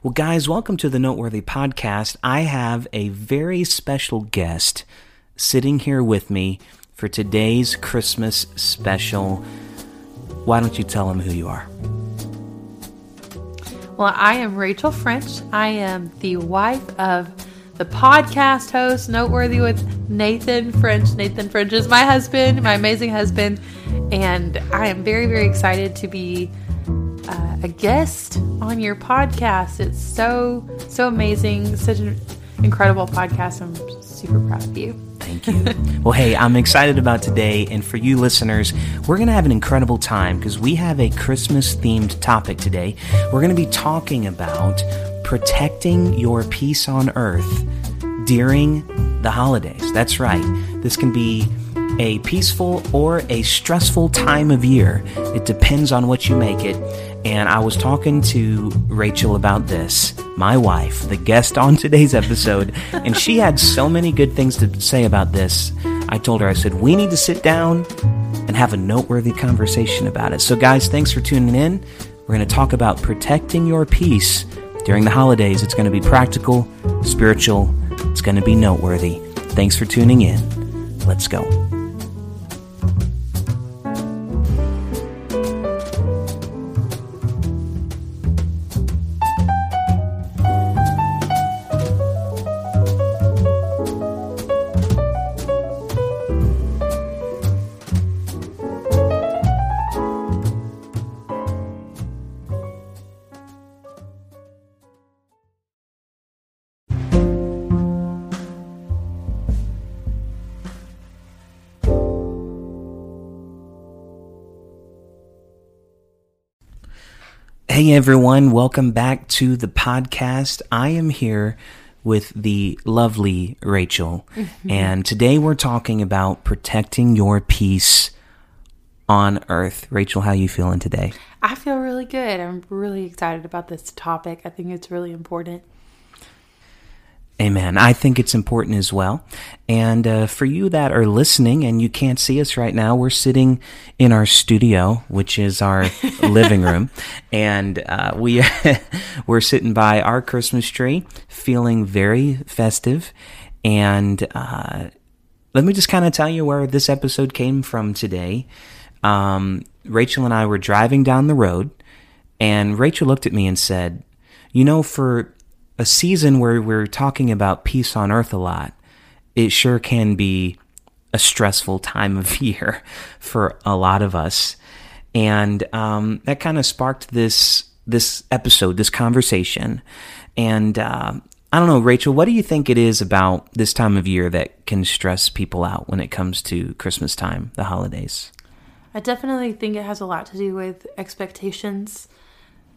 Well, guys, welcome to the Noteworthy Podcast. I have a very special guest sitting here with me for today's Christmas special. Why don't you tell him who you are? Well, I am Rachel French. I am the wife of the podcast host, Noteworthy with Nathan French. Nathan French is my husband, my amazing husband, and I am very, very excited to be uh, a guest on your podcast. It's so, so amazing. Such an incredible podcast. I'm super proud of you. Thank you. well, hey, I'm excited about today. And for you listeners, we're going to have an incredible time because we have a Christmas themed topic today. We're going to be talking about protecting your peace on earth during the holidays. That's right. This can be a peaceful or a stressful time of year. It depends on what you make it. And I was talking to Rachel about this, my wife, the guest on today's episode, and she had so many good things to say about this. I told her, I said, we need to sit down and have a noteworthy conversation about it. So, guys, thanks for tuning in. We're going to talk about protecting your peace during the holidays. It's going to be practical, spiritual, it's going to be noteworthy. Thanks for tuning in. Let's go. Hey everyone, welcome back to the podcast. I am here with the lovely Rachel, mm-hmm. and today we're talking about protecting your peace on earth. Rachel, how you feeling today? I feel really good. I'm really excited about this topic. I think it's really important. Amen. I think it's important as well. And uh, for you that are listening and you can't see us right now, we're sitting in our studio, which is our living room, and uh, we we're sitting by our Christmas tree, feeling very festive. And uh, let me just kind of tell you where this episode came from today. Um, Rachel and I were driving down the road, and Rachel looked at me and said, "You know, for a season where we're talking about peace on earth a lot, it sure can be a stressful time of year for a lot of us. And um, that kind of sparked this this episode, this conversation. And uh, I don't know, Rachel, what do you think it is about this time of year that can stress people out when it comes to Christmas time, the holidays? I definitely think it has a lot to do with expectations,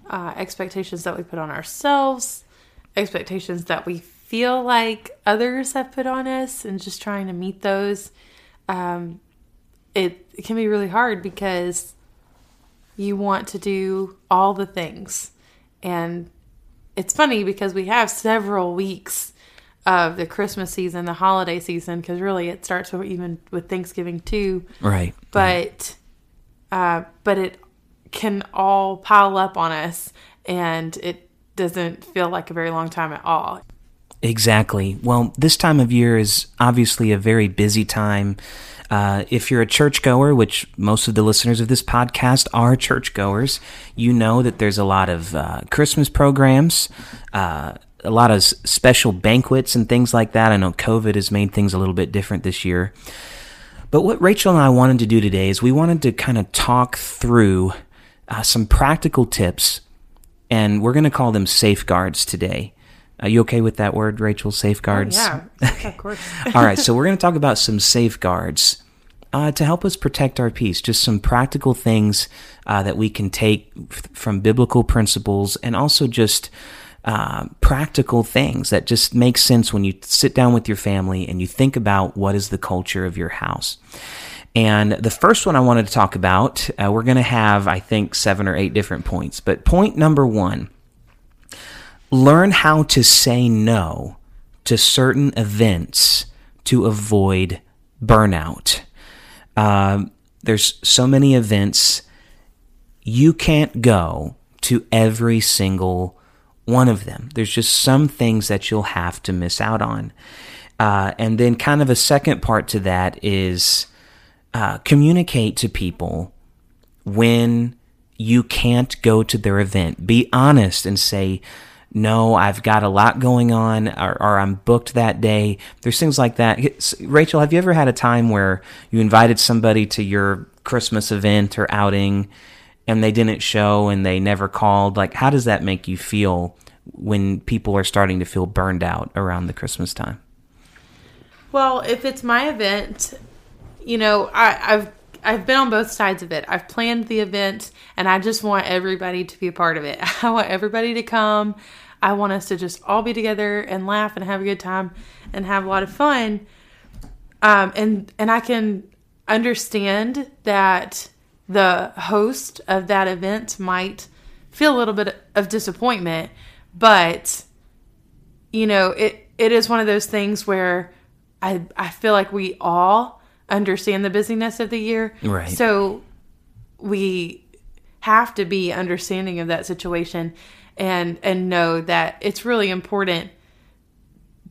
uh, expectations that we put on ourselves, expectations that we feel like others have put on us and just trying to meet those um, it, it can be really hard because you want to do all the things and it's funny because we have several weeks of the christmas season the holiday season because really it starts with even with thanksgiving too Right. but uh, but it can all pile up on us and it doesn't feel like a very long time at all Exactly. Well, this time of year is obviously a very busy time. Uh, if you're a churchgoer, which most of the listeners of this podcast are churchgoers, you know that there's a lot of uh, Christmas programs, uh, a lot of special banquets and things like that. I know COVID has made things a little bit different this year. But what Rachel and I wanted to do today is we wanted to kind of talk through uh, some practical tips, and we're going to call them safeguards today. Are you okay with that word, Rachel? Safeguards? Oh, yeah of course All right, so we're going to talk about some safeguards uh, to help us protect our peace. Just some practical things uh, that we can take f- from biblical principles, and also just uh, practical things that just make sense when you sit down with your family and you think about what is the culture of your house. And the first one I wanted to talk about, uh, we're going to have, I think, seven or eight different points. But point number one learn how to say no to certain events to avoid burnout. Uh, there's so many events, you can't go to every single one of them. There's just some things that you'll have to miss out on. Uh, and then, kind of a second part to that is uh, communicate to people when you can't go to their event. Be honest and say, no, I've got a lot going on, or, or, I'm booked that day. There's things like that. Rachel, have you ever had a time where you invited somebody to your Christmas event or outing and they didn't show and they never called? Like, how does that make you feel when people are starting to feel burned out around the Christmas time? Well, if it's my event, you know, I, I've I've been on both sides of it. I've planned the event and I just want everybody to be a part of it. I want everybody to come. I want us to just all be together and laugh and have a good time and have a lot of fun. Um, and and I can understand that the host of that event might feel a little bit of disappointment, but you know, it it is one of those things where I I feel like we all understand the busyness of the year. Right. So we have to be understanding of that situation and and know that it's really important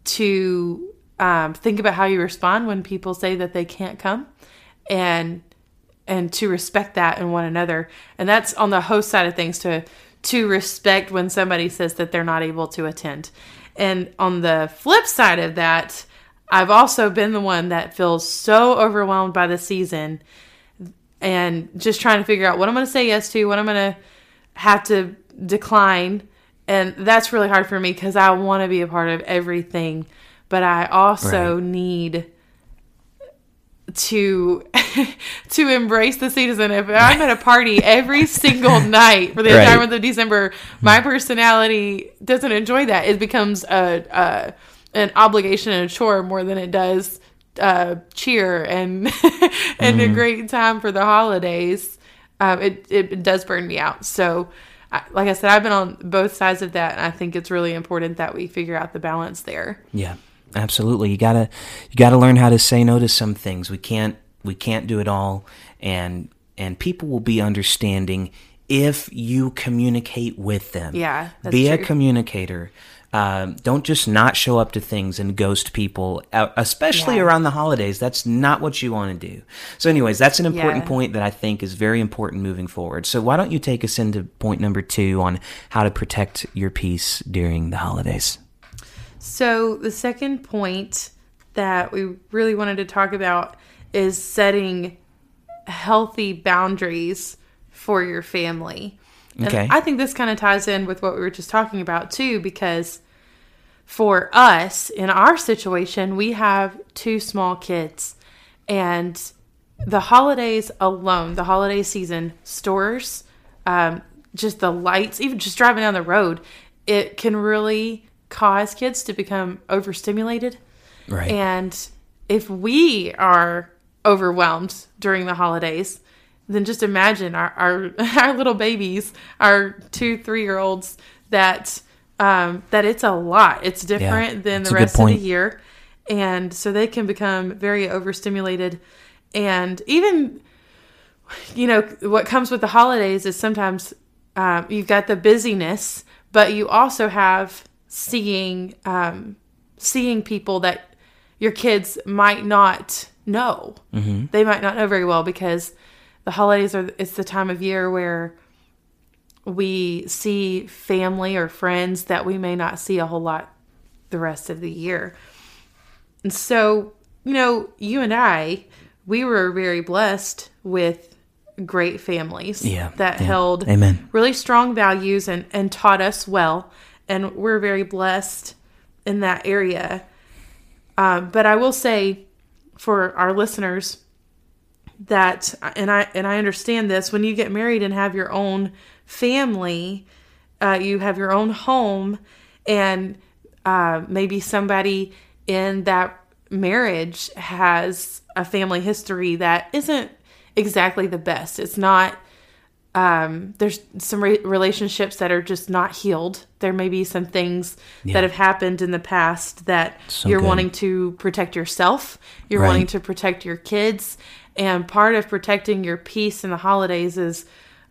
to um, think about how you respond when people say that they can't come and and to respect that in one another and that's on the host side of things to to respect when somebody says that they're not able to attend and on the flip side of that I've also been the one that feels so overwhelmed by the season and just trying to figure out what I'm going to say yes to, what I'm going to have to decline. And that's really hard for me because I want to be a part of everything, but I also right. need to to embrace the season. If I'm at a party every single night for the right. entire month of December, my personality doesn't enjoy that. It becomes a, a an obligation and a chore more than it does uh, cheer and and mm-hmm. a great time for the holidays. Um, it it does burn me out. So, I, like I said, I've been on both sides of that, and I think it's really important that we figure out the balance there. Yeah, absolutely. You gotta you gotta learn how to say no to some things. We can't we can't do it all, and and people will be understanding if you communicate with them. Yeah, be true. a communicator. Um, don't just not show up to things and ghost people, uh, especially yeah. around the holidays. That's not what you want to do. So, anyways, that's an important yeah. point that I think is very important moving forward. So, why don't you take us into point number two on how to protect your peace during the holidays? So, the second point that we really wanted to talk about is setting healthy boundaries for your family. Okay. And I think this kind of ties in with what we were just talking about too, because for us in our situation, we have two small kids, and the holidays alone, the holiday season, stores, um, just the lights, even just driving down the road, it can really cause kids to become overstimulated. Right. And if we are overwhelmed during the holidays, then just imagine our, our, our little babies, our two, three year olds that, um, that it's a lot. It's different yeah, than the rest of the year. And so they can become very overstimulated. And even, you know, what comes with the holidays is sometimes um, you've got the busyness, but you also have seeing, um, seeing people that your kids might not know. Mm-hmm. They might not know very well because the holidays are it's the time of year where we see family or friends that we may not see a whole lot the rest of the year. And so, you know, you and I, we were very blessed with great families yeah, that yeah. held Amen. really strong values and, and taught us well. And we're very blessed in that area. Um, but I will say for our listeners, that and I and I understand this when you get married and have your own family, uh, you have your own home, and uh, maybe somebody in that marriage has a family history that isn't exactly the best. It's not. Um, there's some re- relationships that are just not healed. There may be some things Yeah. that have happened in the past that So you're good. wanting to protect yourself. You're Right. wanting to protect your kids. And part of protecting your peace in the holidays is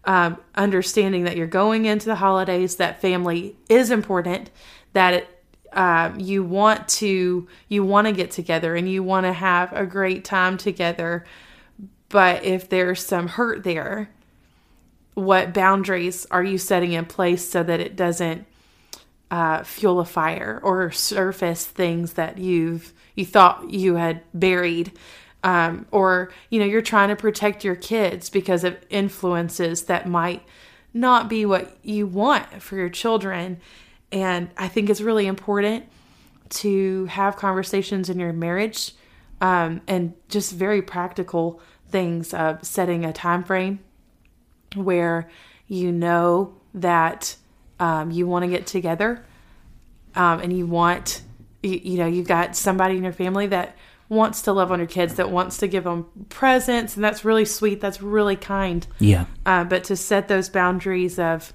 um, understanding that you're going into the holidays, that family is important, that it, um, you want to you want to get together and you want to have a great time together. But if there's some hurt there, what boundaries are you setting in place so that it doesn't uh, fuel a fire or surface things that you've you thought you had buried um, or you know you're trying to protect your kids because of influences that might not be what you want for your children. And i think it's really important to have conversations in your marriage um, and just very practical things of setting a time frame where you know that um, you want to get together um, and you want you, you know you've got somebody in your family that wants to love on your kids that wants to give them presents and that's really sweet that's really kind Yeah. uh, but to set those boundaries of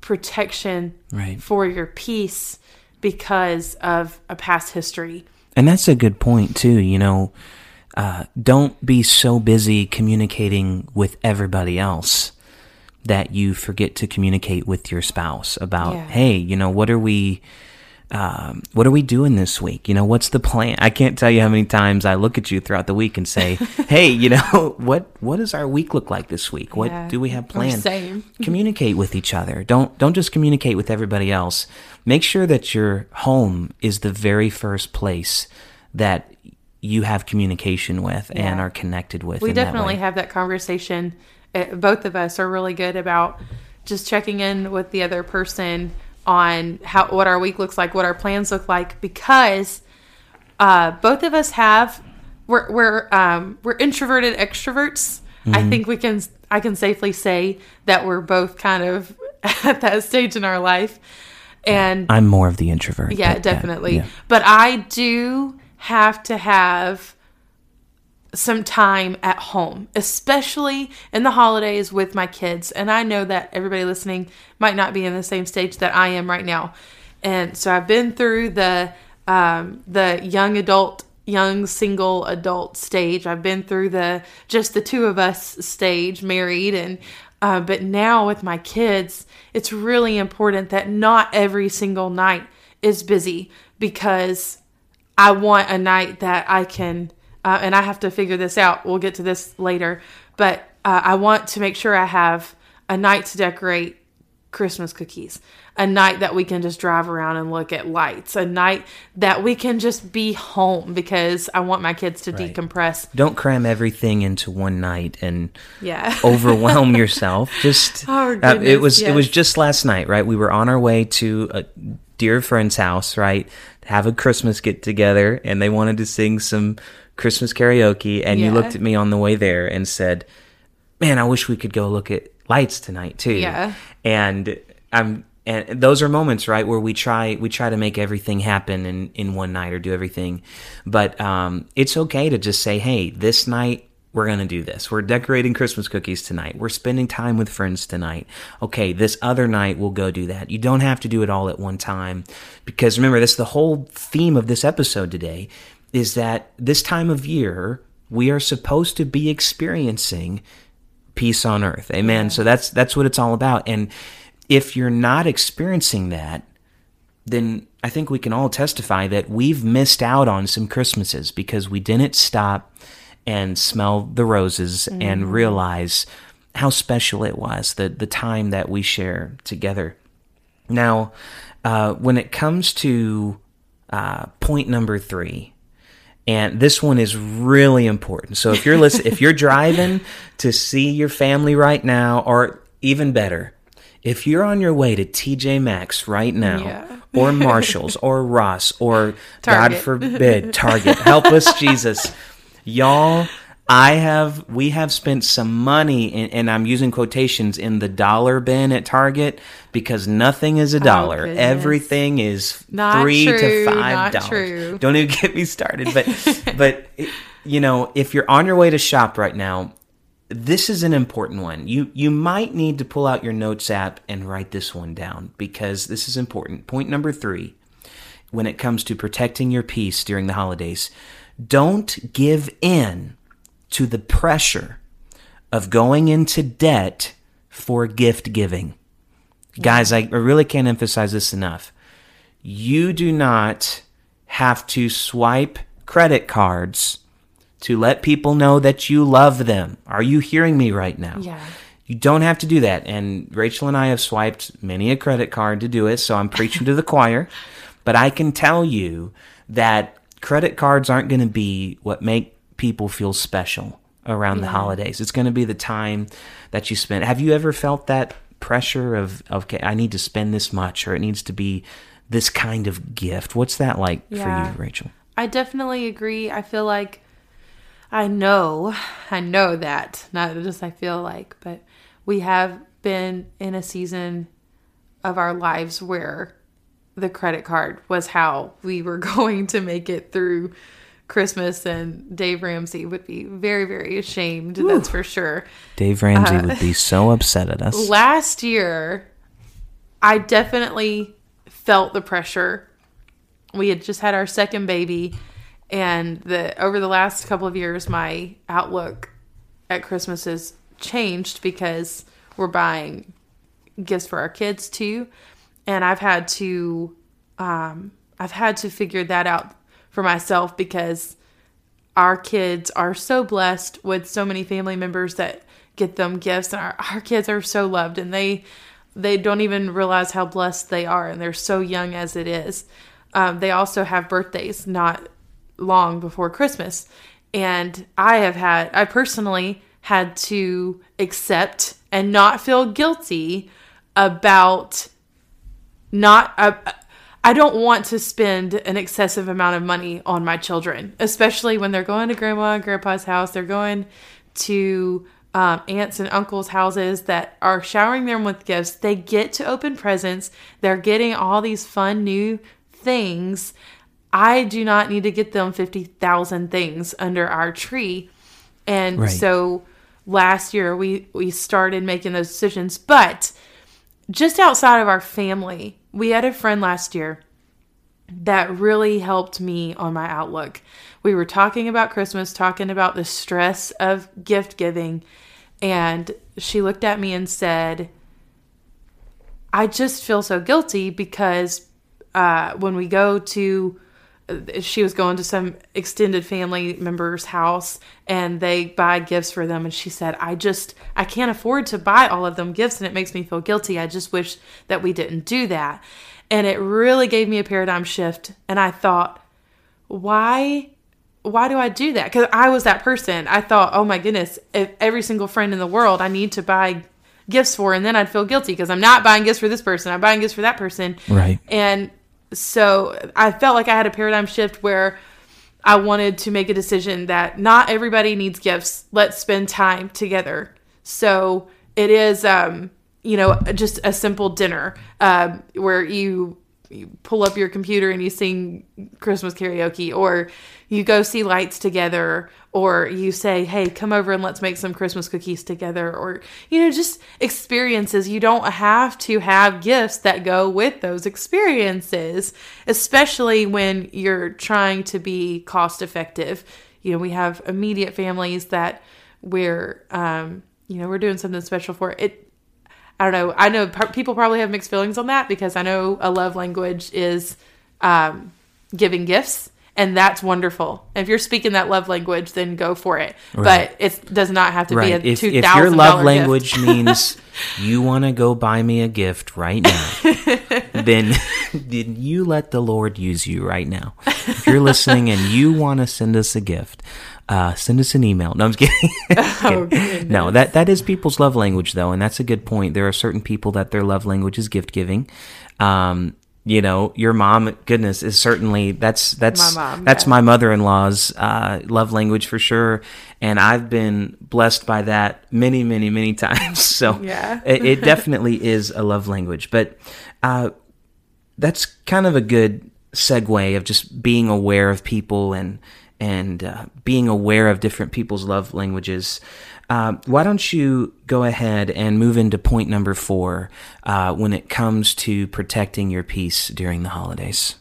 protection Right. for your peace because of a past history And that's a good point too. You know, uh, don't be so busy communicating with everybody else that you forget to communicate with your spouse about, Yeah. hey, you know, what are we, um, what are we doing this week? You know, what's the plan? I can't tell you how many times I look at you throughout the week and say, hey, you know, what what does our week look like this week? What Yeah. do we have planned? same. communicate with each other. Don't don't just communicate with everybody else. Make sure that your home is the very first place that you have communication with and are connected with. we in that definitely have that conversation Uh, both of us are really good about just checking in with the other person on how what our week looks like what our plans look like because uh, both of us have we're we're um, we're introverted extroverts Mm-hmm. i think we can i can safely say that we're both kind of at that stage in our life and I'm more of the introvert. yeah, definitely. yeah. But I do have to have some time at home, especially in the holidays with my kids. And I know that everybody listening might not be in the same stage that I am right now. And so I've been through the um, the young adult, young single adult stage. I've been through the just the two of us stage, married, and uh, but now with my kids, it's really important that not every single night is busy because I want a night that I can, uh, and I have to figure this out. We'll get to this later, but uh, I want to make sure I have a night to decorate Christmas cookies, a night that we can just drive around and look at lights, a night that we can just be home because I want my kids to Right. decompress. Don't cram everything into one night and Yeah. overwhelm yourself. Just Oh, uh, it goodness, was it was just last night, right? We were on our way to a dear friend's house, right? Have a Christmas get together, and they wanted to sing some Christmas karaoke. And you looked at me on the way there and said, "Man, I wish we could go look at lights tonight too." Yeah. and I'm and those are moments right where we try we try to make everything happen in in one night or do everything but um it's okay to just say hey this night we're going to do this we're decorating christmas cookies tonight we're spending time with friends tonight okay this other night we'll go do that you don't have to do it all at one time because remember that's the whole theme of this episode today is that this time of year we are supposed to be experiencing peace on earth. Amen. So that's that's what it's all about. And if you're not experiencing that, then I think we can all testify that we've missed out on some Christmases because we didn't stop and smell the roses and realize how special it was, the the time that we share together. Now, uh, when it comes to uh, point number three, and this one is really important. So if you're listen, if you're driving to see your family right now, or even better, if you're on your way to TJ Maxx right now, Yeah. or Marshalls, or Ross, or God forbid Target, help us Jesus, y'all. I have, we have spent some money, in, and I'm using quotations in the dollar bin at Target because nothing is a oh, dollar. goodness. Everything is Not three true, to five dollars. Don't even get me started. But, but you know, if you're on your way to shop right now, this is an important one. You you might need to pull out your notes app and write this one down because this is important. Point number 3 when it comes to protecting your peace during the holidays, don't give in to the pressure of going into debt for gift giving. Guys, I I really can't emphasize this enough. You do not have to swipe credit cards to let people know that you love them. Are you hearing me right now? Yeah. You don't have to do that. And Rachel and I have swiped many a credit card to do it, so I'm preaching to the choir. But I can tell you that credit cards aren't going to be what make people feel special around the holidays. It's going to be the time that you spend. Have you ever felt that pressure of okay, I need to spend this much or it needs to be this kind of gift? What's that like Yeah. for you, Rachel? I definitely agree. I feel like I know, I know that, not just I feel like, but we have been in a season of our lives where the credit card was how we were going to make it through Christmas, and Dave Ramsey would be very, very ashamed, that's for sure. Dave Ramsey uh, would be so upset at us. Last year, I definitely felt the pressure. We had just had our second baby, and the over the last couple of years, my outlook at Christmas has changed because we're buying gifts for our kids too, and I've had to, um, I've had to figure that out for myself because our kids are so blessed with so many family members that get them gifts. And our, our kids are so loved and they they don't even realize how blessed they are and they're so young as it is. Um, they also have birthdays not long before christmas. And i have had i personally had to accept and not feel guilty about not uh, I don't want to spend an excessive amount of money on my children, especially when they're going to grandma and grandpa's house. They're going to um, aunts and uncles' houses that are showering them with gifts. They get to open presents. They're getting all these fun new things. I do not need to get them 50,000 things under our tree. And Right. so last year we we started making those decisions, but just outside of our family, we had a friend last year that really helped me on my outlook. We were talking about Christmas, talking about the stress of gift giving, and she looked at me and said, I just feel so guilty because uh, when we go to, she was going to some extended family member's house and they buy gifts for them. And she said, I just, I can't afford to buy all of them gifts and it makes me feel guilty. I just wish that we didn't do that. And it really gave me a paradigm shift. And I thought, why why do I do that? Because I was that person. I thought, oh my goodness, if every single friend in the world I need to buy gifts for, and then I'd feel guilty because I'm not buying gifts for this person. I'm buying gifts for that person. Right. And so I felt like I had a paradigm shift where I wanted to make a decision that not everybody needs gifts. Let's spend time together. So it is, um, you know, just a simple dinner um, where you, you pull up your computer and you sing Christmas karaoke, or you go see lights together, or you say, "Hey, come over and let's make some Christmas cookies together," or you know, just experiences. You don't have to have gifts that go with those experiences, especially when you're trying to be cost effective. You know, we have immediate families that we're, um, you know, we're doing something special for it. I don't know. I know people probably have mixed feelings on that because I know a love language is um, giving gifts, and that's wonderful. If you're speaking that love language, then go for it. Right. But it does not have to Right. be a If, two if your love language means you want to go buy me a gift right now, then, then you let the Lord use you right now. If you're listening and you want to send us a gift, uh, send us an email. No, I'm just kidding. Oh, no, that that is people's love language, though, and that's a good point. There are certain people that their love language is gift giving. Um, you know, your mom, goodness, is certainly that's that's My mom, that's yeah. my mother-in-law's uh, love language for sure, and I've been blessed by that many, many, many times. So Yeah. it, it definitely is a love language. But uh, that's kind of a good segue of just being aware of people and and uh, being aware of different people's love languages. Uh, why don't you go ahead and move into point number four uh, when it comes to protecting your peace during the holidays?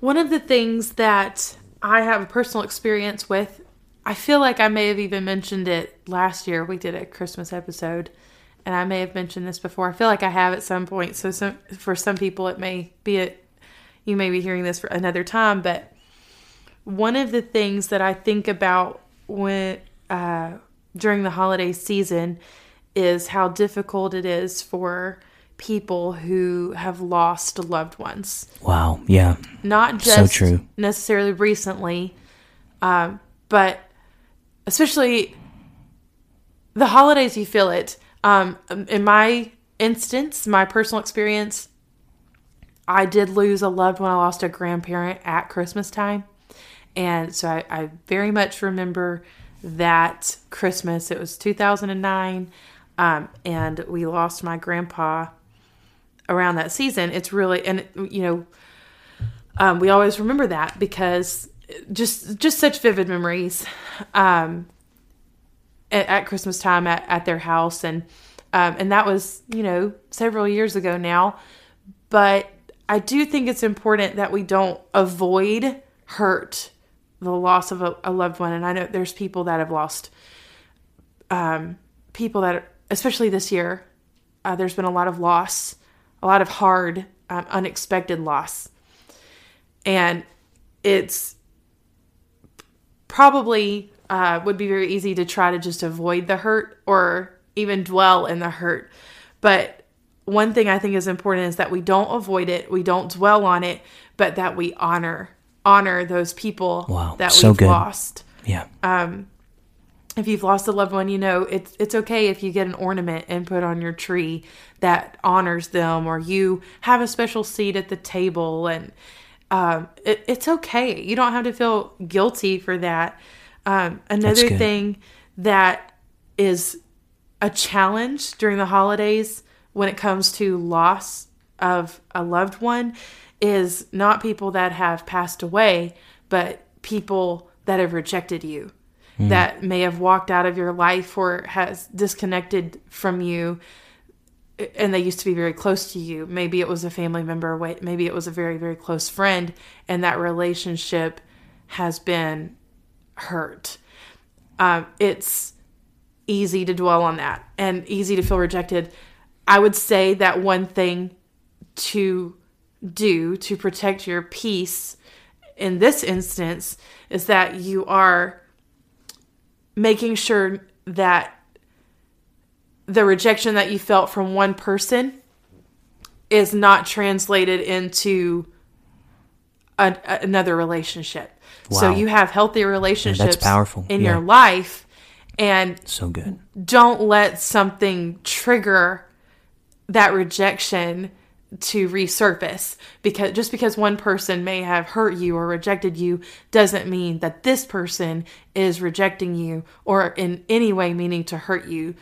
One of the things that I have a personal experience with, I feel like I may have even mentioned it last year. We did a Christmas episode, and I may have mentioned this before. I feel like I have at some point. So some, for some people, it may be a, you may be hearing this for another time. But one of the things that I think about when uh, during the holiday season is how difficult it is for people who have lost loved ones Wow. Yeah. not just So true. necessarily recently, um, but especially the holidays. You feel it. Um, in my instance, my personal experience, I did lose a loved one. I lost a grandparent at Christmas time, and so I, I very much remember that Christmas. It was 2009, um, and we lost my grandpa around that season. It's really and you know um, we always remember that because just just such vivid memories um, at, at Christmas time at, at their house and um, and that was you know several years ago now but I do think it's important that we don't avoid hurt the loss of a, a loved one. And I know there's people that have lost um, people that especially this year uh, there's been a lot of loss a lot of hard um, unexpected loss. And it's probably uh, would be very easy to try to just avoid the hurt or even dwell in the hurt. But one thing i think is important is that we don't avoid it we don't dwell on it but that we honor honor those people Wow, that so we've good. lost Yeah. if you've lost a loved one, you know it's it's okay if you get an ornament and put on your tree that honors them, or you have a special seat at the table, and um, it, it's okay. You don't have to feel guilty for that. Um, another thing that is a challenge during the holidays when it comes to loss of a loved one is not people that have passed away, but people that have rejected you, that may have walked out of your life or has disconnected from you. And they used to be very close to you. Maybe it was a family member, maybe it was a very, very close friend, and that relationship has been hurt. Um, it's easy to dwell on that and easy to feel rejected. I would say that one thing to do to protect your peace in this instance is that you are making sure that the rejection that you felt from one person is not translated into a, another relationship. So you have healthy relationships powerful. in Yeah. your life and So good. don't let something trigger that rejection to resurface because just because one person may have hurt you or rejected you doesn't mean that this person is rejecting you or in any way meaning to hurt you.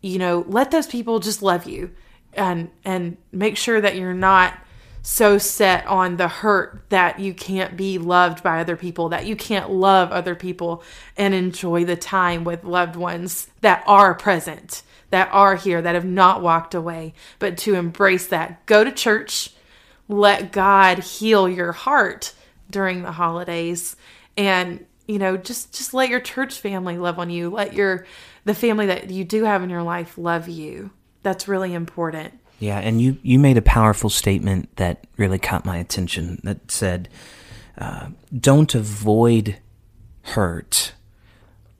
You know let those people just love you and and make sure that you're not so set on the hurt that you can't be loved by other people that you can't love other people and enjoy the time with loved ones that are present that are here that have not walked away but to embrace that. Go to church. Let god heal your heart during the holidays. And you know just just let your church family love on you. Let your the family that you do have in your life love you. That's really important. Yeah, and you, you made a powerful statement that really caught my attention that said, uh, don't avoid hurt,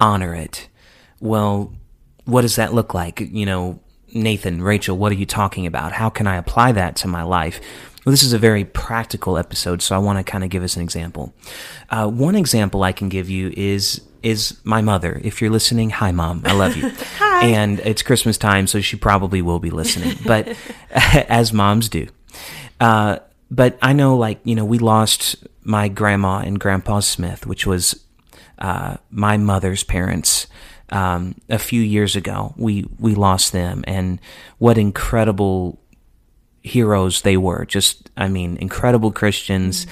honor it. Well, what does that look like? You know, Nathan, Rachel, what are you talking about? How can I apply that to my life? Well, this is a very practical episode, so I want to kind of give us an example. Uh, one example I can give you is is my mother. If you're listening, hi mom, I love you. Hi. And it's Christmas time, so she probably will be listening. But as moms do, Uh, but I know, like you know, we lost my grandma and grandpa Smith, which was uh, my mother's parents. Um, a few years ago, we we lost them, and what incredible heroes they were. Just, I mean, incredible Christians,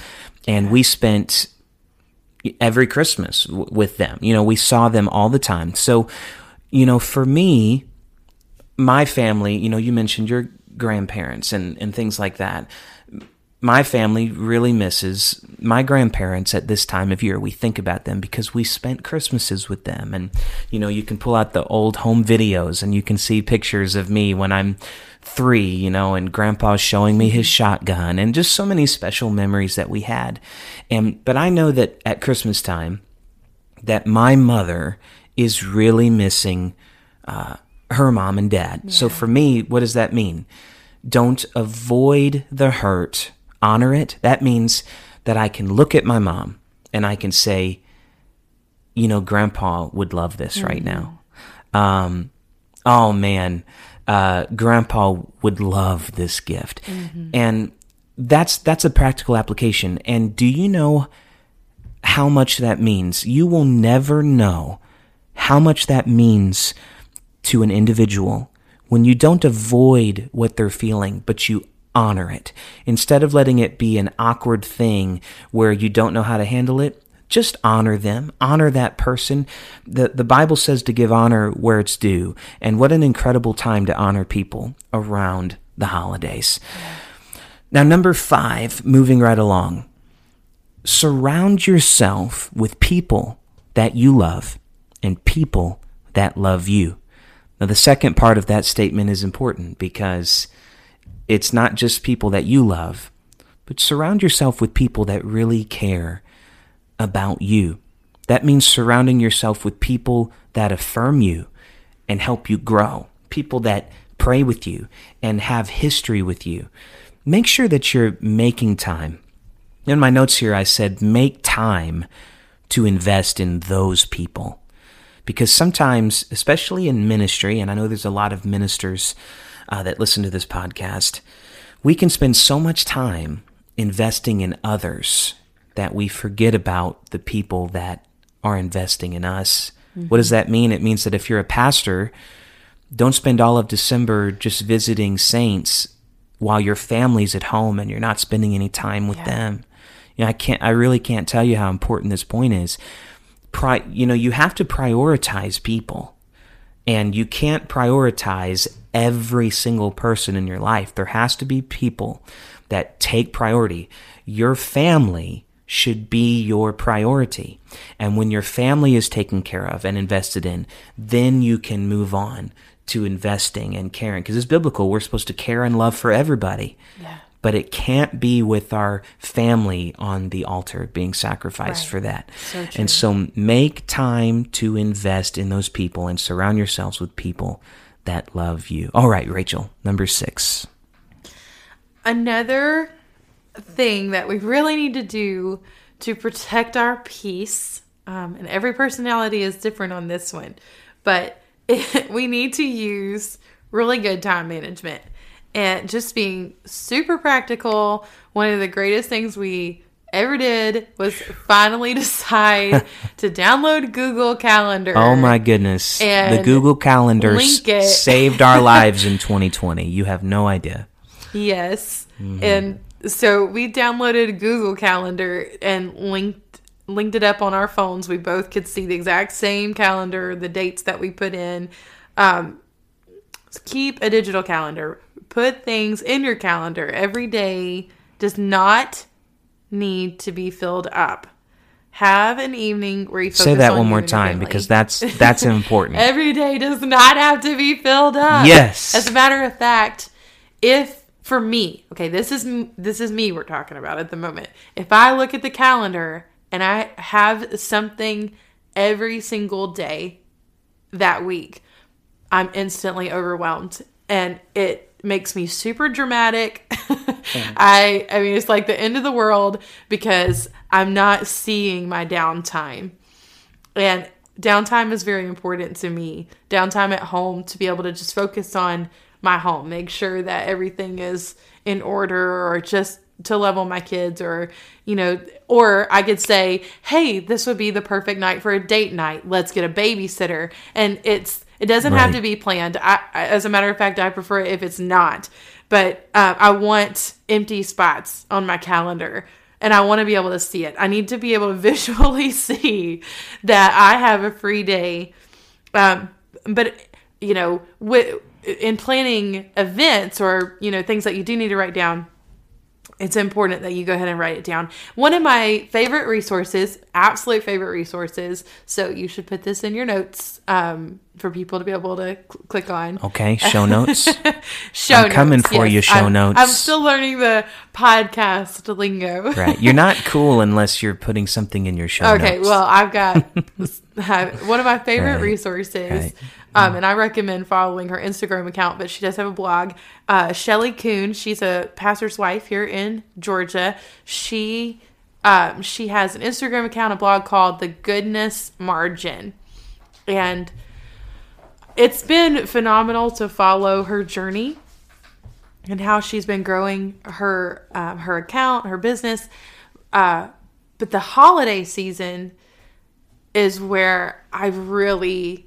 and we spent every Christmas w- with them. You know, we saw them all the time. So, you know, for me, my family, you know, you mentioned your grandparents and, and things like that. My family really misses my grandparents at this time of year. We think about them because we spent Christmases with them. And, you know, you can pull out the old home videos and you can see pictures of me when I'm three, you know, and grandpa's showing me his shotgun and just so many special memories that we had. And, but I know that at Christmas time, that my mother is really missing uh, her mom and dad. So for me, what does that mean? Don't avoid the hurt, honor it. That means that I can look at my mom and I can say, you know, grandpa would love this right now. Um, oh man, uh, grandpa would love this gift. And that's that's a practical application. And do you know how much that means? You will never know how much that means to an individual when you don't avoid what they're feeling, but you honor it. Instead of letting it be an awkward thing where you don't know how to handle it, just honor them, honor that person. The, the Bible says to give honor where it's due. And what an incredible time to honor people around the holidays. Now, number five, moving right along, surround yourself with people that you love and people that love you. Now, the second part of that statement is important because it's not just people that you love, but surround yourself with people that really care about you. That means surrounding yourself with people that affirm you and help you grow, people that pray with you and have history with you. Make sure that you're making time. In my notes here, I said, make time to invest in those people. Because sometimes, especially in ministry, and I know there's a lot of ministers uh, that listen to this podcast, we can spend so much time investing in others that we forget about the people that are investing in us. What does that mean? It means that if you're a pastor, don't spend all of December just visiting saints while your family's at home and you're not spending any time with Yeah. them. You know, I can't I really can't tell you how important this point is. Pri- you know, you have to prioritize people. And you can't prioritize every single person in your life. There has to be people that take priority. Your family should be your priority. And when your family is taken care of and invested in, then you can move on to investing and caring. Because it's biblical. We're supposed to care and love for everybody. Yeah. But it can't be with our family on the altar being sacrificed Right. for that. So and so make time to invest in those people and surround yourselves with people that love you. All right, Rachel, number six. Another thing that we really need to do to protect our peace, um, and every personality is different on this one, but we need to use really good time management and just being super practical. One of the greatest things we ever did was finally decide to download Google Calendar. Oh my goodness. the Google Calendar saved our lives in 2020. You have no idea. Yes. Mm-hmm. And so we downloaded Google Calendar and linked linked it up on our phones. We both could see the exact same calendar, the dates that we put in. Um, keep a digital calendar. Put things in your calendar. Every day does not need to be filled up. Have an evening where you Say that on one more time because that's that's important. Every day does not have to be filled up. Yes. As a matter of fact, if for me, okay, this is this is me we're talking about at the moment. If I look at the calendar and I have something every single day that week, I'm instantly overwhelmed and it makes me super dramatic. I I mean it's like the end of the world because I'm not seeing my downtime. And downtime is very important to me. Downtime at home to be able to just focus on my home, make sure that everything is in order or just to level my kids or you know or i could say hey this would be the perfect night for a date night let's get a babysitter and it's it doesn't have to be planned. I, as a matter of fact i prefer it if it's not. But uh, i want empty spots on my calendar and i want to be able to see it. I need to be able to visually see that i have a free day. Um, but you know wi- in planning events or you know things that you do need to write down it's important that you go ahead and write it down. One of my favorite resources, absolute favorite resources, so you should put this in your notes um, for people to be able to cl- click on. Okay, show notes. Show I'm coming notes, for you, show I'm, notes. I'm still learning the podcast lingo. right. You're not cool unless you're putting something in your show notes. Okay, notes. well, I've got one of my favorite Right, resources, right. Um, and I recommend following her Instagram account. But she does have a blog. Uh, Shelly Kuhn, she's a pastor's wife here in Georgia. She um, she has an Instagram account, a blog called The Goodness Margin, and it's been phenomenal to follow her journey and how she's been growing her um, her account, her business. Uh, but the holiday season is where I've really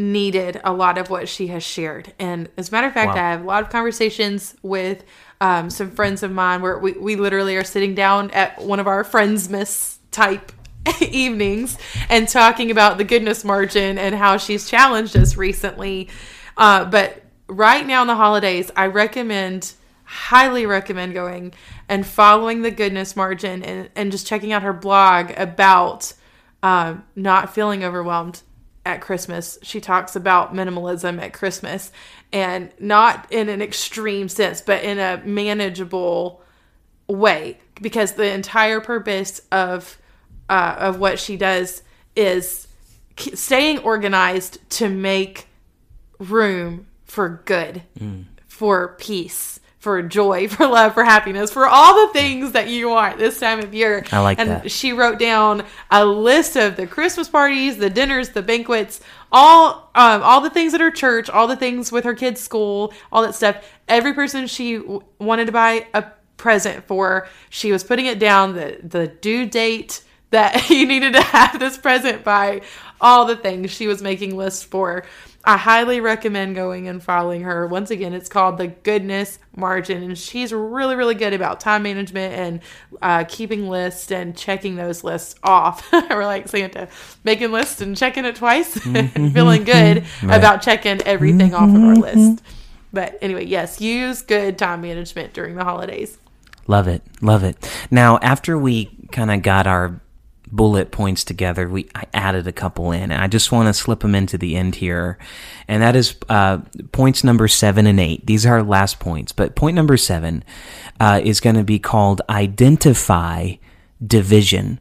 needed a lot of what she has shared. And as a matter of fact, Wow. I have a lot of conversations with um, some friends of mine where we, we literally are sitting down at one of our Friendsmas type evenings and talking about the goodness margin and how she's challenged us recently. Uh, but right now in the holidays, I recommend, highly recommend going and following the goodness margin and, and just checking out her blog about um, not feeling overwhelmed at Christmas. She talks about minimalism at Christmas and not in an extreme sense, but in a manageable way because the entire purpose of uh, of what she does is staying organized to make room for good, for peace, for joy, for love, for happiness, for all the things that you want this time of year. I like and that. she wrote down a list of the Christmas parties, the dinners, the banquets, all um, all the things at her church, all the things with her kids' school, all that stuff. Every person she w- wanted to buy a present for, she was putting it down the the due date that you needed to have this present by, all the things she was making lists for. I highly recommend going and following her. Once again, it's called the Goodness Margin, and she's really, really good about time management and uh, keeping lists and checking those lists off. We're like Santa, making lists and checking it twice, and feeling good about checking everything off of our list. But anyway, yes, use good time management during the holidays. Love it. Love it. Now, after we kind of got our bullet points together, we I added a couple in, and I just want to slip them into the end here, and that is uh, points number seven and eight. These are our last points, but point number seven uh, is going to be called identify division.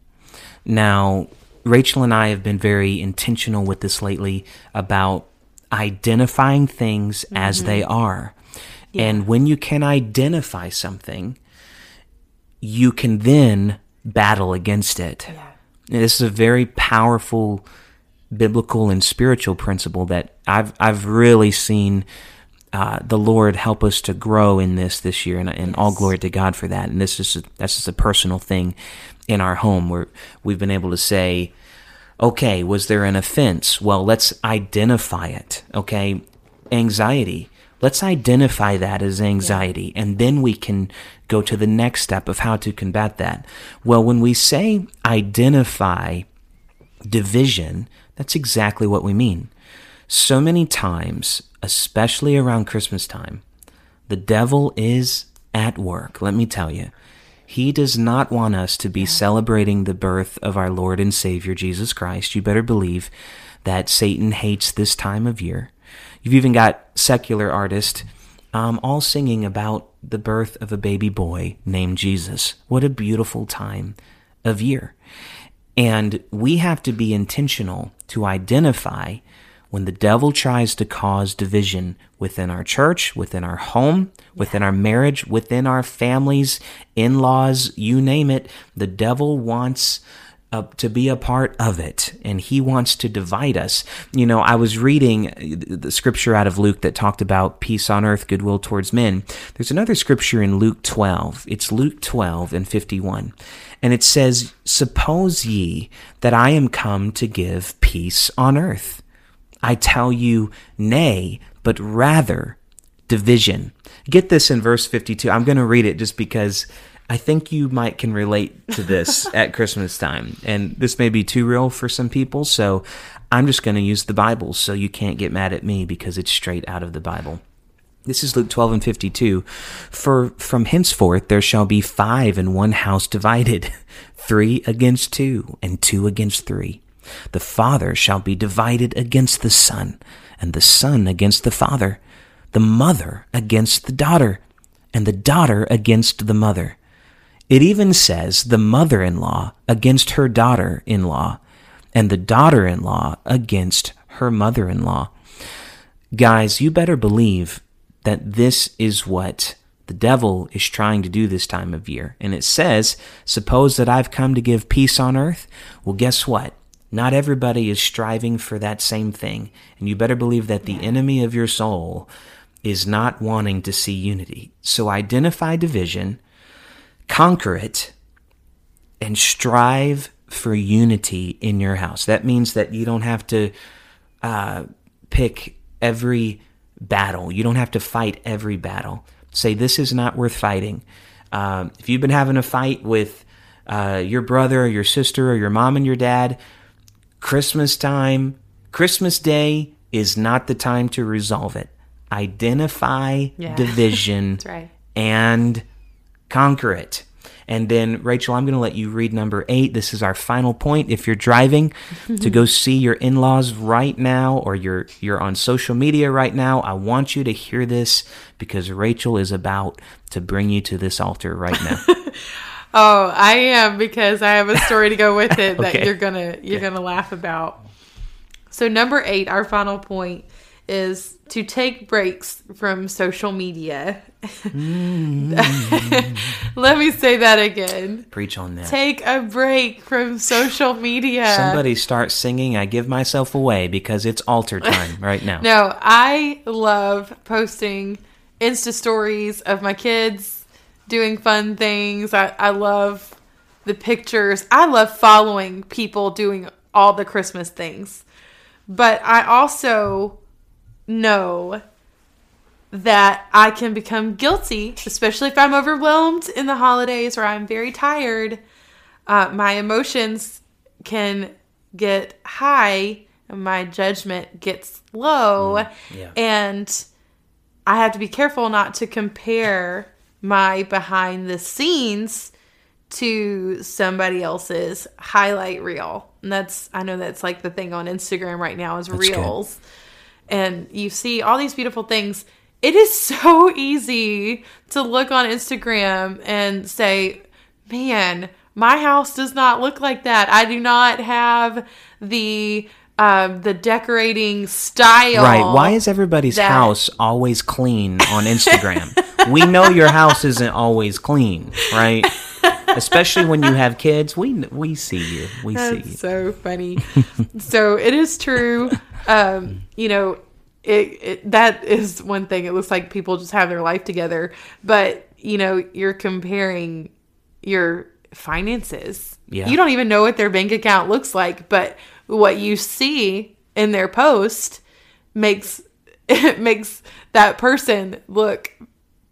Now, Rachel and I have been very intentional with this lately about identifying things as they are. And when you can identify something, you can then battle against it. This is a very powerful biblical and spiritual principle that I've I've really seen uh, the Lord help us to grow in this this year, and, and all glory to God for that. And this is a, that's just a personal thing in our home where we've been able to say, okay, was there an offense? Well, let's identify it. Okay, anxiety. Let's identify that as anxiety, and then we can go to the next step of how to combat that. Well, when we say identify division, that's exactly what we mean. So many times, especially around Christmas time, the devil is at work, let me tell you. He does not want us to be celebrating the birth of our Lord and Savior Jesus Christ. You better believe that Satan hates this time of year. You've even got secular artists um, all singing about the birth of a baby boy named Jesus. What a beautiful time of year. And we have to be intentional to identify when the devil tries to cause division within our church, within our home, within our marriage, within our families, in laws, you name it. The devil wants uh, to be a part of it, and He wants to divide us. You know, I was reading the scripture out of Luke that talked about peace on earth, goodwill towards men. There's another scripture in Luke 12. It's Luke 12 and 51. And it says, Suppose ye that I am come to give peace on earth. I tell you, nay, but rather division. Get this in verse 52. I'm going to read it just because I think you might can relate to this at Christmas time. And this may be too real for some people, so I'm just going to use the Bible so you can't get mad at me because it's straight out of the Bible. This is Luke 12 and 52. For from henceforth there shall be five in one house divided, three against two, and two against three. The father shall be divided against the son, and the son against the father, the mother against the daughter, and the daughter against the mother. It even says the mother in law against her daughter in law, and the daughter in law against her mother in law. Guys, you better believe that this is what the devil is trying to do this time of year. And it says, Suppose that I've come to give peace on earth. Well, guess what? Not everybody is striving for that same thing. And you better believe that the enemy of your soul is not wanting to see unity. So identify division, conquer it, and strive for unity in your house. That means that you don't have to uh, pick every battle, you don't have to fight every battle. Say, this is not worth fighting. Um, if you've been having a fight with uh, your brother or your sister or your mom and your dad, Christmas time, Christmas Day is not the time to resolve it. Identify Yeah. division right. and conquer it. And then, Rachel, I'm going to let you read number eight. This is our final point. If you're driving to go see your in-laws right now, or you're you're on social media right now, I want you to hear this because Rachel is about to bring you to this altar right now. Oh, I am because I have a story to go with it that you're gonna you're gonna laugh about. So number eight, our final point is to take breaks from social media. Mm. Let me say that again. Preach on that. Take a break from social media. Somebody start singing "I Give Myself Away" because it's altar time right now. No, I love posting Insta stories of my kids doing fun things. I, I love the pictures. I love following people doing all the Christmas things. But I also know that I can become guilty, especially if I'm overwhelmed in the holidays or I'm very tired. Uh, my emotions can get high and my judgment gets low. yeah. And I have to be careful not to compare my behind the scenes to somebody else's highlight reel. And that's I know that's like the thing on Instagram right now is good. reels. And you see all these beautiful things. It is so easy to look on Instagram and say, "Man, my house does not look like that. I do not have the um, the decorating style." Right. Why is everybody's that- house always clean on Instagram? we know your house isn't always clean, right? Especially when you have kids. We we see you. We see you. So funny. so it is true. Um, you know, it, it that is one thing. It looks like people just have their life together, but you know, you're comparing your finances. Yeah. You don't even know what their bank account looks like, but what you see in their post makes it makes that person look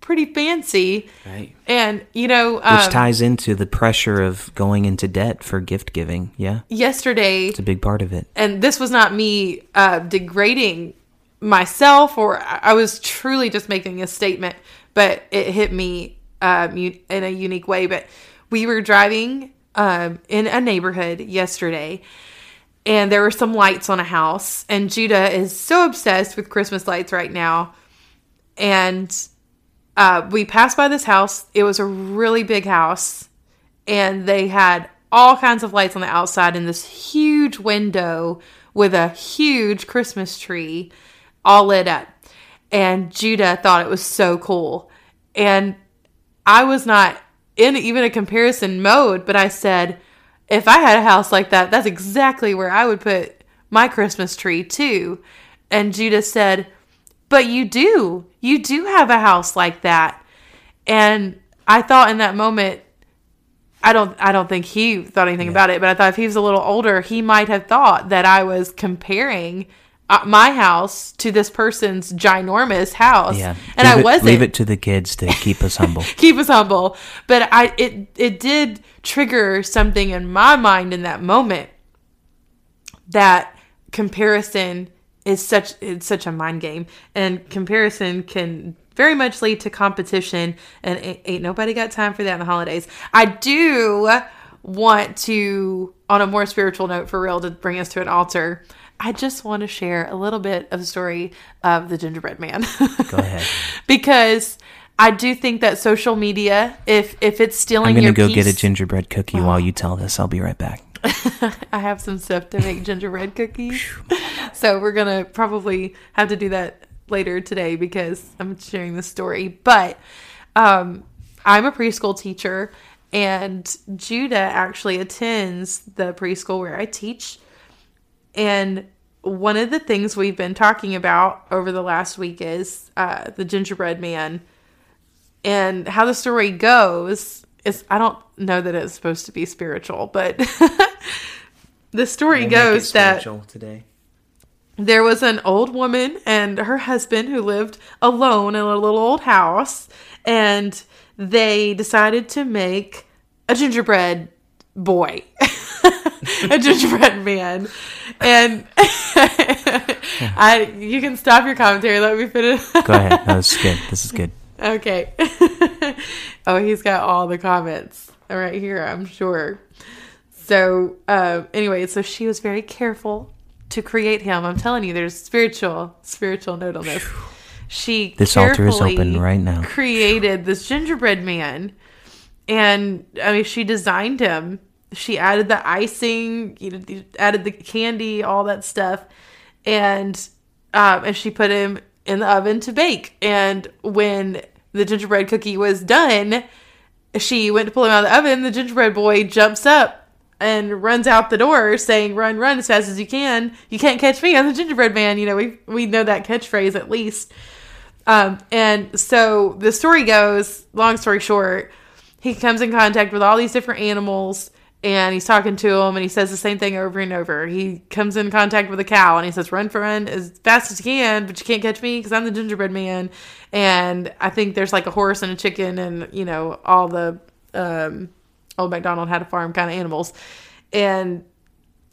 pretty fancy. Right. And you know, Which um, ties into the pressure of going into debt for gift giving. Yeah. yesterday It's a big part of it. and this was not me uh, degrading myself or I I was truly just making a statement, but it hit me um, in a unique way. But we were driving um, in a neighborhood yesterday, and there were some lights on a house, and Judah is so obsessed with Christmas lights right now, and uh, we passed by this house. It was a really big house, and they had all kinds of lights on the outside and this huge window with a huge Christmas tree all lit up. And Judah thought it was so cool. And I was not in even a comparison mode, but I said, if I had a house like that, that's exactly where I would put my Christmas tree too. And Judah said, But you do. You do have a house like that. And I thought in that moment, I don't I don't think he thought anything about it, but I thought if he was a little older, he might have thought that I was comparing uh, my house to this person's ginormous house. Yeah. And leave I it, wasn't Leave it to the kids to keep us humble. keep us humble. But I it it did trigger something in my mind in that moment that comparison is such it's such a mind game and comparison can very much lead to competition and ain't, ain't nobody got time for that in the holidays. I do want to on a more spiritual note for real to bring us to an altar. I just want to share a little bit of the story of the gingerbread man. Go ahead. because I do think that social media, if if it's stealing I'm gonna go get a gingerbread cookie oh. while you tell this. I'll be right back. I have some stuff to make gingerbread cookies, so we're gonna probably have to do that later today because I'm sharing this story. But um, I'm a preschool teacher, and Judah actually attends the preschool where I teach. And one of the things we've been talking about over the last week is uh, the gingerbread man and how the story goes is I don't know that it's supposed to be spiritual, but the story goes that today. there was an old woman and her husband who lived alone in a little old house, and they decided to make a gingerbread boy, a gingerbread man, and I you can stop your commentary. Let me finish. Go ahead. No, this is good. This is good. Okay. oh, he's got all the comments right here, I'm sure. So, uh, anyway, so she was very careful to create him. I'm telling you, there's spiritual, spiritual note on this. She This altar is carefully open right now. Created this gingerbread man, and I mean, she designed him. She added the icing, you know, added the candy, all that stuff, and um, and she put him in the oven to bake. And when the gingerbread cookie was done, she went to pull him out of the oven. The gingerbread boy jumps up and runs out the door, saying, "Run, run as fast as you can! You can't catch me! I'm the gingerbread man." You know, we we know that catchphrase at least. Um, and so the story goes. Long story short, he comes in contact with all these different animals and he's talking to them and he says the same thing over and over. He comes in contact with a cow and he says, Run for run as fast as you can, but you can't catch me because I'm the gingerbread man. And I think there's like a horse and a chicken and, you know, all the um, old MacDonald had a farm kind of animals. And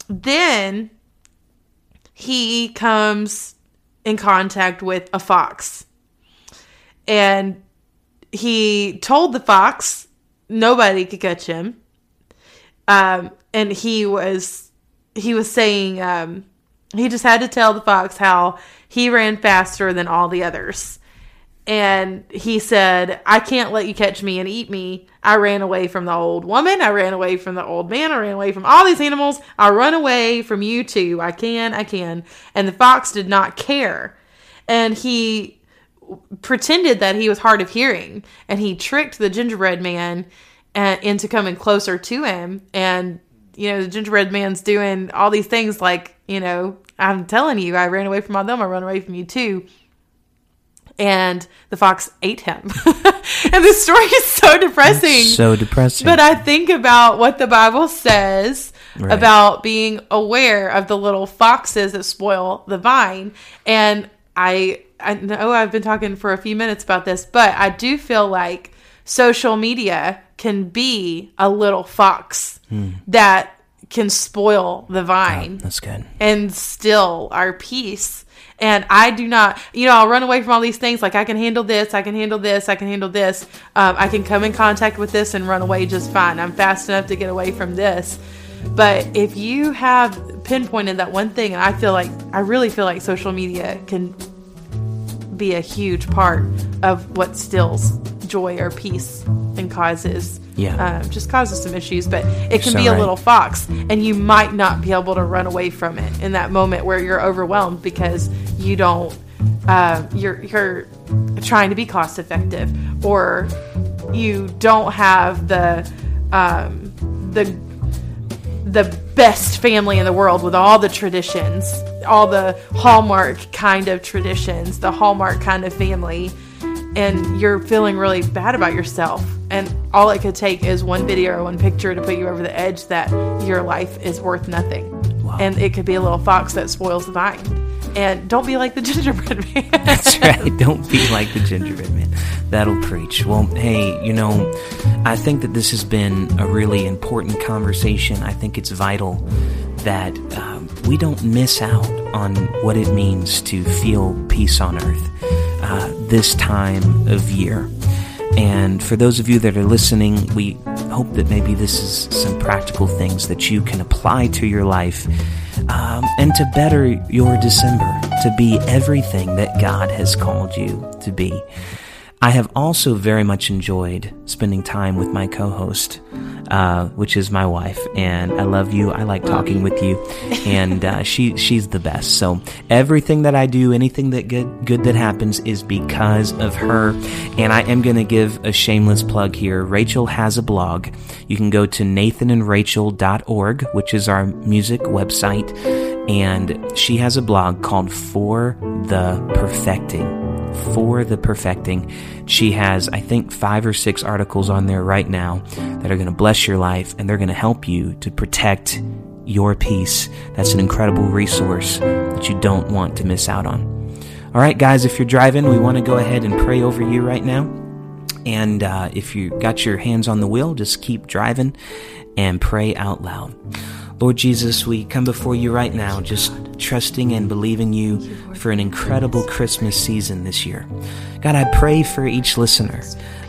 then he comes in contact with a fox. And he told the fox nobody could catch him um, and he was he was saying um, he just had to tell the fox how he ran faster than all the others and he said i can't let you catch me and eat me. I ran away from the old woman. I ran away from the old man. I ran away from all these animals. I run away from you too. I can i can. And the fox did not care. And he pretended that he was hard of hearing. And he tricked the gingerbread man uh, into coming closer to him. And you know the gingerbread man's doing all these things like you know i'm telling you i ran away from all them. I run away from you too and the fox ate him and this story is so depressing So depressing. but I think about what the Bible says Right. about being aware of the little foxes that spoil the vine. And I I know I've been talking for a few minutes about this, but I do feel like social media can be a little fox Hmm. that can spoil the vine That's good. and still our peace. And I do not, you know, I'll run away from all these things. Like I can handle this, I can handle this, I can handle this. Um, I can come in contact with this and run away just fine. I'm fast enough to get away from this. But if you have pinpointed that one thing, and I feel like I really feel like social media can be a huge part of what stills joy or peace and causes Yeah. um, just causes some issues but it can So be a right. little fox and you might not be able to run away from it in that moment where you're overwhelmed because you don't uh, you're you're trying to be cost effective or you don't have the um, the the best family in the world with all the traditions, all the Hallmark kind of traditions, the Hallmark kind of family, and you're feeling really bad about yourself. And all it could take is one video or one picture to put you over the edge that your life is worth nothing. Wow. And it could be a little fox that spoils the vine. And don't be like the gingerbread man. That's right. Don't be like the gingerbread man. That'll preach. Well, hey, you know, I think that this has been a really important conversation. I think it's vital that um, we don't miss out on what it means to feel peace on earth this time of year. And for those of you that are listening, we hope that maybe this is some practical things that you can apply to your life um, and to better your December, to be everything that God has called you to be. I have also very much enjoyed spending time with my co-host, uh, which is my wife, and I love you. I like talking with you, and uh, she she's the best. So everything that I do, anything that good good that happens, is because of her. And I am going to give a shameless plug here. Rachel has a blog. You can go to nathanandrachel.org, which is our music website, and she has a blog called For the Perfecting for the perfecting. She has, I think, five or six articles on there right now that are going to bless your life and they're going to help you to protect your peace. That's an incredible resource that you don't want to miss out on. All right, guys, if you're driving, we want to go ahead and pray over you right now. And uh, if you got your hands on the wheel, just keep driving and pray out loud. Lord Jesus, we come before you right now, just trusting and believing you for an incredible Christmas season this year. God, I pray for each listener.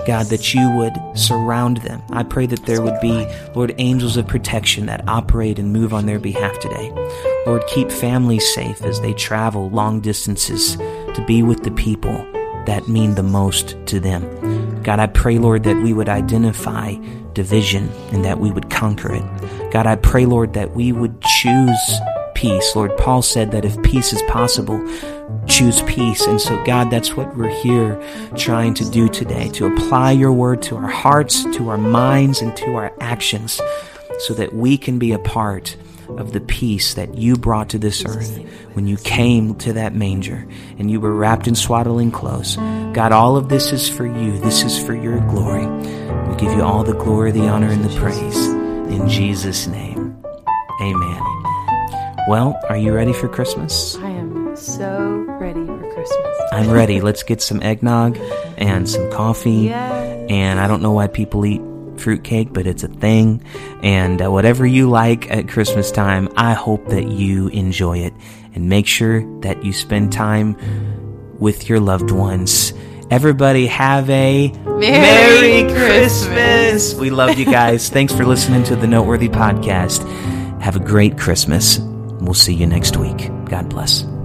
God, that you would surround them. I pray that there would be, Lord, angels of protection that operate and move on their behalf today. Lord, keep families safe as they travel long distances to be with the people that mean the most to them. God, I pray, Lord, that we would identify division and that we would conquer it. God, I pray, Lord, that we would choose peace. Lord, Paul said that if peace is possible, choose peace. And so, God, that's what we're here trying to do today to apply your word to our hearts, to our minds, and to our actions so that we can be a part of the peace that you brought to this earth when you came to that manger and you were wrapped in swaddling clothes. God, all of this is for you. This is for your glory. We give you all the glory, the honor, and the praise. In Jesus' name, amen. Well, are you ready for Christmas? I am so ready for Christmas. I'm ready. Let's get some eggnog and some coffee. Yes. And I don't know why people eat fruitcake, but it's a thing. And uh, whatever you like at Christmas time, I hope that you enjoy it and make sure that you spend time with your loved ones. Everybody have a Merry Christmas. We love you guys. Thanks for listening to the Noteworthy Podcast. Have a great Christmas. We'll see you next week. God bless.